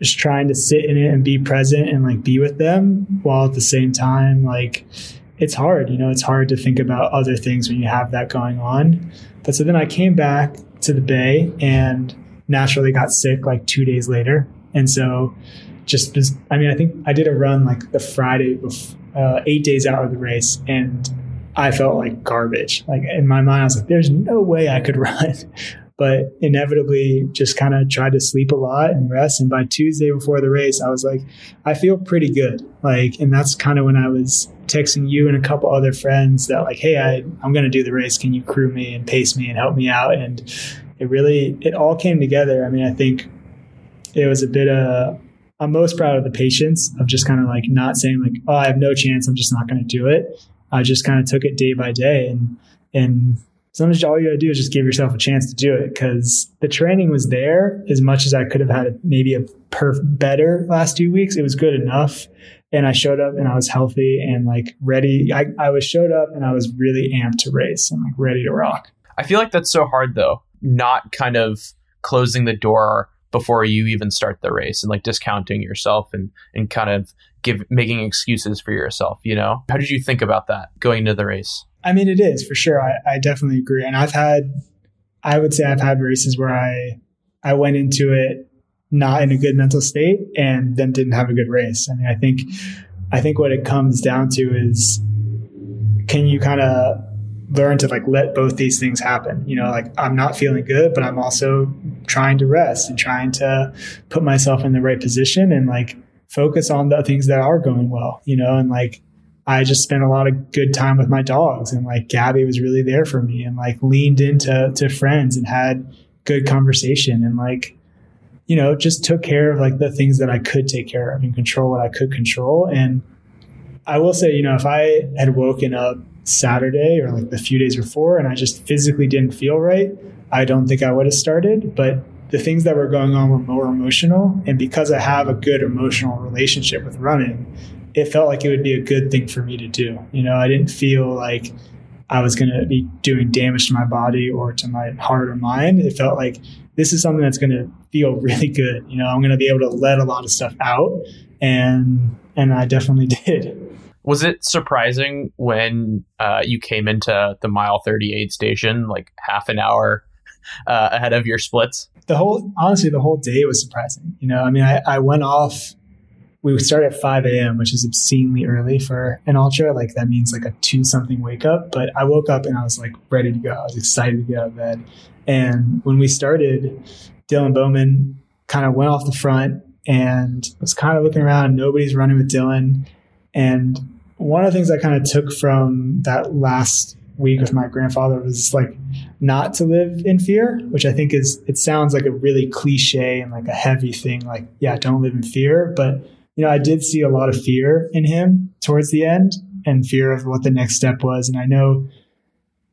just trying to sit in it and be present and like be with them while at the same time like it's hard you know it's hard to think about other things when you have that going on but so then i came back to the Bay and naturally got sick like two days later. And so just, I mean, I think I did a run like the Friday, before, uh, eight days out of the race, and I felt like garbage. Like in my mind, I was like, there's no way I could [laughs] run. But inevitably just kind of tried to sleep a lot and rest. And by Tuesday before the race, I was like, I feel pretty good. Like, and that's kind of when I was texting you and a couple other friends that like, hey, I, I'm going to do the race. Can you crew me and pace me and help me out? And it really, it all came together. I mean, I think it was a bit of, I'm most proud of the patience of just kind of like not saying like, oh, I have no chance. I'm just not going to do it. I just kind of took it day by day and, and sometimes all you got to do is just give yourself a chance to do it because the training was there as much as I could have had maybe a perf better last two weeks. It was good enough and I showed up and I was healthy and like ready. I, I was showed up and I was really amped to race and like ready to rock. I feel like that's so hard though, not kind of closing the door before you even start the race and like discounting yourself and and kind of give making excuses for yourself, you know? How did you think about that going into the race? I mean it is for sure. I, I definitely agree. And I've had I would say I've had races where I I went into it not in a good mental state and then didn't have a good race. I mean, I think I think what it comes down to is can you kind of learn to like let both these things happen you know like i'm not feeling good but i'm also trying to rest and trying to put myself in the right position and like focus on the things that are going well you know and like i just spent a lot of good time with my dogs and like gabby was really there for me and like leaned into to friends and had good conversation and like you know just took care of like the things that i could take care of and control what i could control and i will say you know if i had woken up Saturday or like the few days before, and I just physically didn't feel right, I don't think I would have started. But the things that were going on were more emotional. And because I have a good emotional relationship with running, it felt like it would be a good thing for me to do. You know, I didn't feel like I was going to be doing damage to my body or to my heart or mind. It felt like this is something that's going to feel [laughs] really good. You know, I'm going to be able to let a lot of stuff out. And, and I definitely [laughs] did. Was it surprising when uh, you came into the mile 38 station like half an hour uh, ahead of your splits? The whole, honestly, the whole day was surprising. You know, I mean, I, I went off, we start at 5 a.m., which is obscenely early for an ultra. Like that means like a two something wake up. But I woke up and I was like ready to go. I was excited to get out of bed. And when we started, Dylan Bowman kind of went off the front and was kind of looking around. Nobody's running with Dylan. And one of the things I kind of took from that last week with my grandfather was like not to live in fear, which I think is it sounds like a really cliche and like a heavy thing, like, yeah, don't live in fear. But you know, I did see a lot of fear in him towards the end and fear of what the next step was. And I know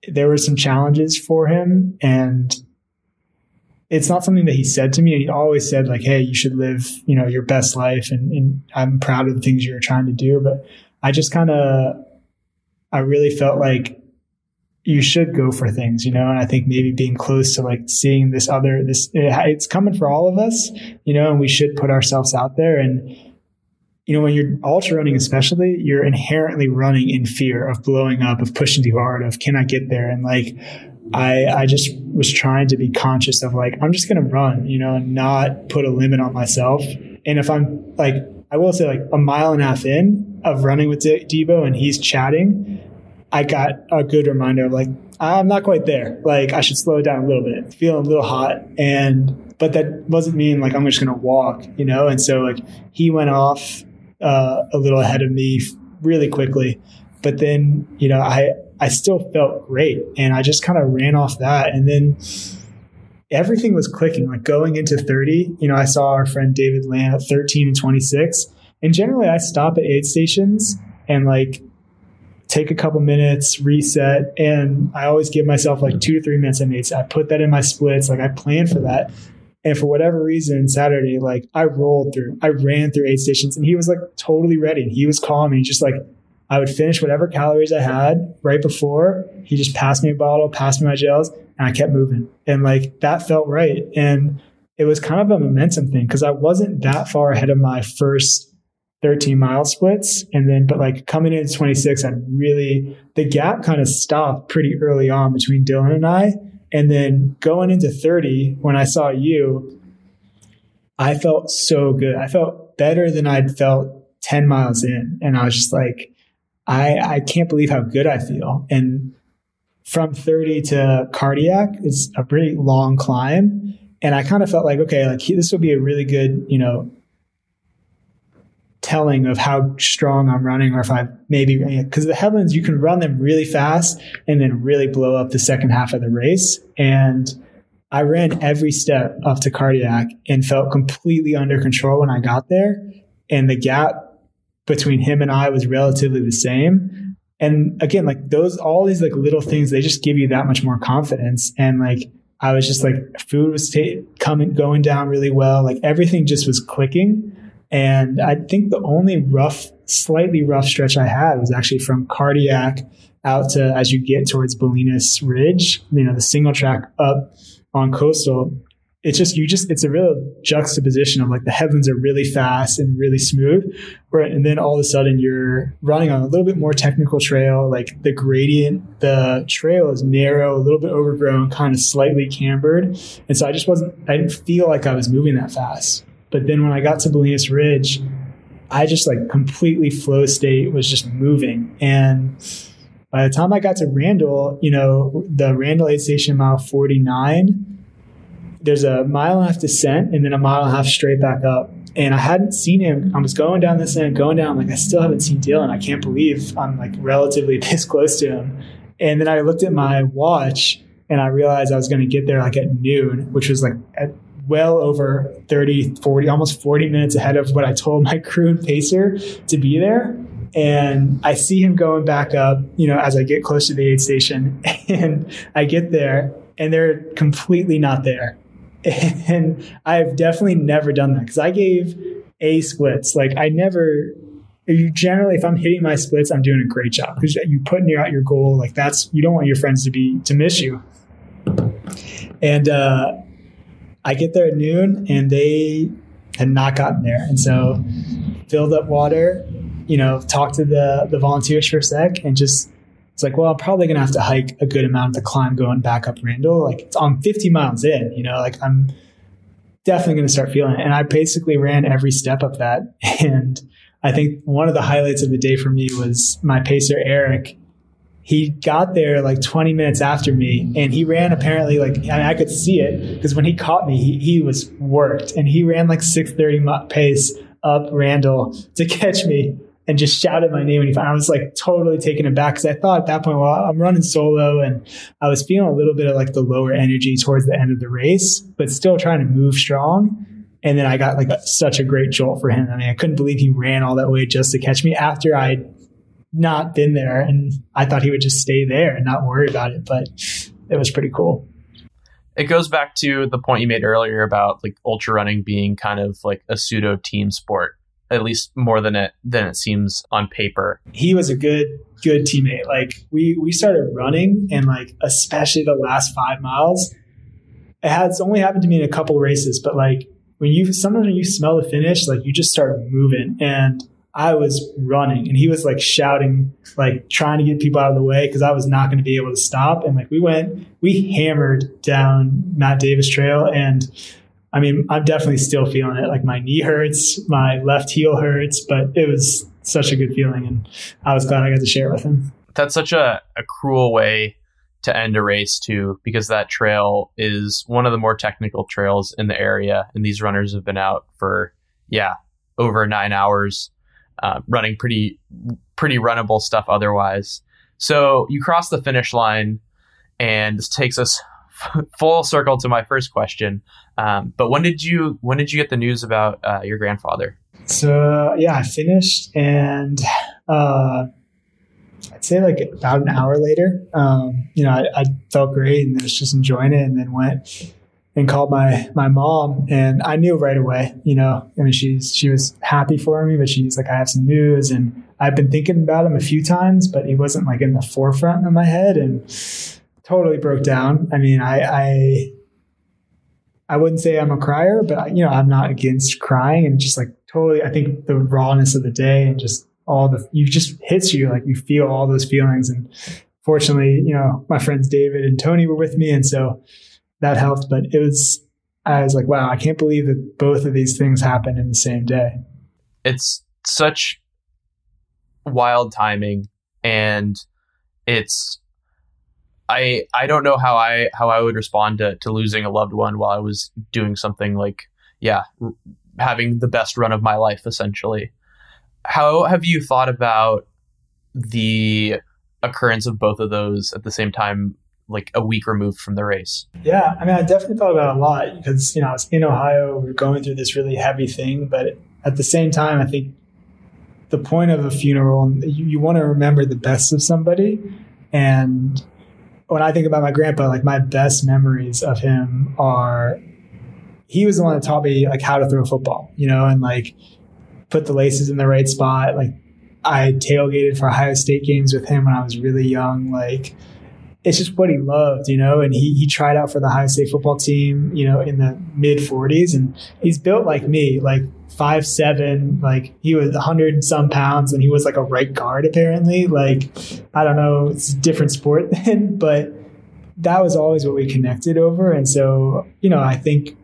there were some challenges for him and it's not something that he said to me. And he always said like, Hey, you should live, you know, your best life. And, and I'm proud of the things you're trying to do. But I just kind of, I really felt like you should go for things, you know, and I think maybe being close to like seeing this other, this, it's coming for all of us, you know, and we should put ourselves out there. And, you know, when you're ultra running, especially, you're inherently running in fear of blowing up, of pushing too hard, of can I get there? And like, I, I just was trying to be conscious of like, I'm just going to run, you know, and not put a limit on myself. And if I'm like, I will say like a mile and a half in of running with D- Debo and he's chatting, I got a good reminder of like, I'm not quite there. Like I should slow down a little bit, feeling a little hot. And, but that doesn't mean like I'm just going to walk, you know? And so like he went off uh, a little ahead of me really quickly. But then, you know, I, I still felt great. And I just kind of ran off that. And then everything was clicking. Like going into 30, you know, I saw our friend David Lamb at 13 and 26. And generally, I stop at aid stations and like take a couple minutes, reset. And I always give myself like two to three minutes of aids. I put that in my splits. Like I plan for that. And for whatever reason, Saturday, like I rolled through, I ran through aid stations and he was like totally ready. And he was calm he just like, I would finish whatever calories I had right before. He just passed me a bottle, passed me my gels, and I kept moving. And like that felt right. And it was kind of a momentum thing because I wasn't that far ahead of my first 13 mile splits. And then, but like coming into 26, I really, the gap kind of stopped pretty early on between Dylan and I. And then going into 30, when I saw you, I felt so good. I felt better than I'd felt 10 miles in. And I was just like, I, I can't believe how good I feel. And from 30 to cardiac is a pretty long climb. And I kind of felt like, okay, like this will be a really good, you know, telling of how strong I'm running or if I maybe, because the headlands, you can run them really fast and then really blow up the second half of the race. And I ran every step up to cardiac and felt completely under control when I got there. And the gap between him and I was relatively the same. And again, like those, all these like little things, they just give you that much more confidence. And like, I was just like, food was t- coming, going down really well. Like everything just was clicking. And I think the only rough, slightly rough stretch I had was actually from cardiac out to as you get towards Bolinas Ridge, you know, the single track up on coastal. It's just you just it's a real juxtaposition of like the headlands are really fast and really smooth and then all of a sudden you're running on a little bit more technical trail like the gradient the trail is narrow a little bit overgrown kind of slightly cambered. And so i just wasn't i didn't feel like i was moving that fast but then when i got to bolinas ridge I just like completely flow state was just moving. And by the time I got to Randall, you know, the Randall aid station mile 49, there's a mile and a half descent and then a mile and a half straight back up. And I hadn't seen him. I was going down this end, going down. like, I still haven't seen Dylan. I can't believe I'm like relatively [laughs] this close to him. And then I looked at my watch and I realized I was going to get there like at noon, which was like at well over 30, 40, almost 40 minutes ahead of what I told my [laughs] crew and pacer to be there. And I see him going back up, you know, as I get close to the aid station. [laughs] And I get there and they're completely not there. [laughs] And I've definitely never done that because I gave A splits. Like I never, you generally, if I'm hitting my splits, I'm doing a great job because you putting out your goal. Like that's, you don't want your friends to be, to miss you. And, uh, I get there at noon and they had not gotten there. And so filled up water, you know, talked to the, the volunteers for a sec and just, it's like, well, I'm probably going to have to hike a good amount of the climb going back up Randall. Like it's on 50 miles in, you know, like I'm definitely going to start feeling it. And I basically ran every step up that. [laughs] And I think one of the highlights of the day for me was my pacer, Eric, he got there like 20 minutes after me and he ran apparently like I, mean, I could see it because when he caught me he, he was worked and he ran like 630 pace up Randall to catch me and just shouted my name and he I was like totally taken aback because I thought at that point well I'm running solo and I was feeling a little bit of like the lower energy towards the end of the race but still trying to move strong and then I got like such a great jolt for him. I mean I couldn't believe he ran all that way just to catch me after I not been there and I thought he would just stay there and not worry about it, but it was pretty cool. It goes back to the point you made earlier about like ultra running being kind of like a pseudo team sport, at least more than it than it seems on paper. He was a good good teammate. Like we we started running and like especially the last 5 miles it has only happened to me in a couple races, but like when you sometimes when you smell the finish, like you just start moving and I was running and he was like shouting, like trying to get people out of the way because I was not going to be able to stop. And like we went, we hammered down Matt Davis Trail. And I mean, I'm definitely still feeling it. Like my knee hurts, my left heel hurts, but it was such a good feeling. And I was glad I got to share it with him. That's such a, a cruel way to end a race too, because that trail is one of the more technical trails in the area. And these runners have been out for, yeah, over nine hours uh, running pretty pretty runnable stuff otherwise. So you cross the finish line, and this takes us [laughs] full circle to my first question. Um, but when did you when did you get the news about uh, your grandfather? So yeah, I finished, and uh, I'd say like about an hour later, um, you know, I, I, felt great and was just enjoying it, and then went and called my my mom and I knew right away, you know, I mean she's she was happy for me, but she's like, I have some news and I've been thinking about him a few times, but he wasn't like in the forefront of my head and totally broke down. I mean, I I I wouldn't say I'm a crier, but you know, I'm not against crying and just like totally I think the rawness of the day and just all the you just hits you like you feel all those feelings and fortunately, you know, my friends David and Tony were with me and so that helped. But it was, I was like, wow, I can't believe that both of these things happened in the same day. It's such wild timing and it's I I don't know how I how I would respond to to losing a loved one while I was doing something like yeah having the best run of my life essentially. How have you thought about the occurrence of both of those at the same time like a week removed from the race? Yeah, I mean, I definitely thought about it a lot because you know I was in Ohio, we are going through this really heavy thing, but at the same time, I think the point of a funeral, you, you want to remember the best of somebody, and when I think about my grandpa, like my best memories of him are he was the one that taught me like how to throw a football, you know, and like put the laces in the right spot. Like I tailgated for Ohio State games with him when I was really young. Like it's just what he loved, you know. And he he tried out for the Ohio State football team, you know, in the mid 40s, and he's built like me, like five seven, like he was a hundred some pounds, and he was like a right guard apparently. Like I don't know, it's a different sport [laughs] then, but that was always what we connected over, and so you know, I think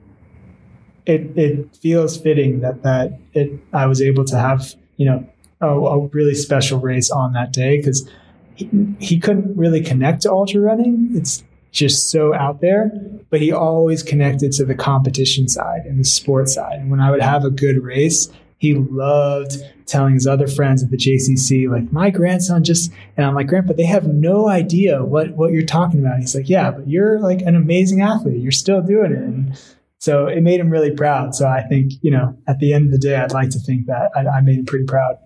it it feels fitting that that it I was able to have you know a, a really special race on that day because he, he couldn't really connect to ultra running. It's just so out there, but he always connected to the competition side and the sports side. And when I would have a good race, he loved telling his other friends at the JCC, like, my grandson just, and I'm like, Grandpa, they have no idea what, what you're talking about. And he's like, yeah, but you're like an amazing athlete. You're still doing it. And so it made him really proud. So I think, you know, at the end of the day, I'd like to think that I, I made him pretty proud.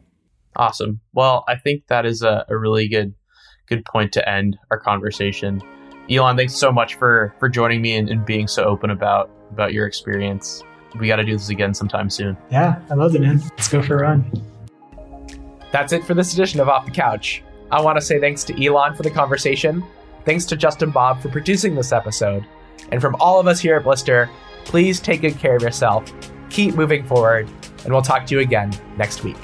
Awesome. Well, I think that is a, a really good, good point to end our conversation. Elon, thanks so much for for joining me and, and being so open about about your experience. We got to do this again sometime soon. Yeah, I love it, man. Let's go for a run. That's it for this edition of Off the Couch. I want to say thanks to Elon for the conversation. Thanks to Justin Bob for producing this episode. And from all of us here at Blister, please take good care of yourself, keep moving forward, and we'll talk to you again next week.